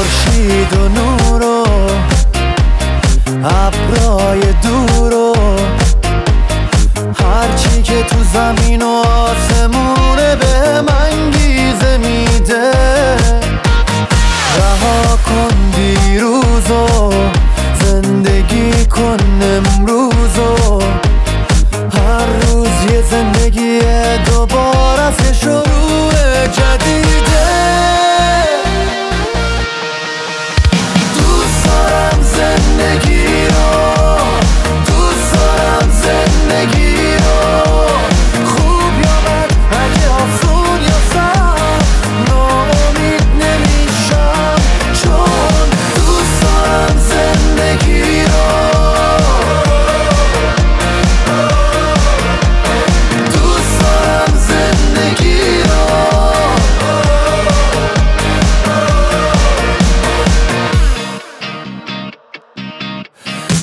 خورشید و نور و ابرای دور و هرچی که تو زمین و آسمونه به منگیزه میده. رها کن دیروز و زندگی کن امروز و هر روز یه زندگی دوباره از شروع جدیده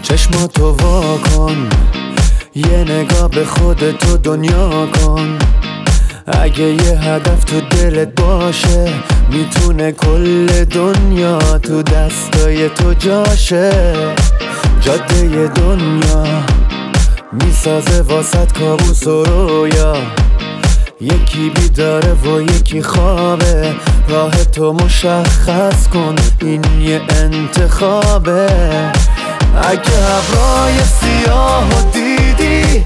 چشماتو وا کن. یه نگاه به خودتو دنیا کن. اگه یه هدف تو دلت باشه می‌تونه کل دنیا تو دستای تو جاشه. جاده دنیا می‌سازه واسط کابوس و رویا. یکی بیداره و یکی خوابه. راه تو مشخص کن این یه انتخابه. اگه ابرای سیاه و دیدی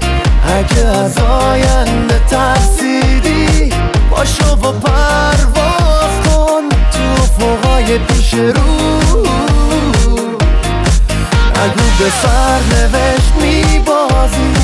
اگه از آینده ترسیدی باشو و پرواز کن تو فوقای پیش رو. اگه به سر نوشت میبازی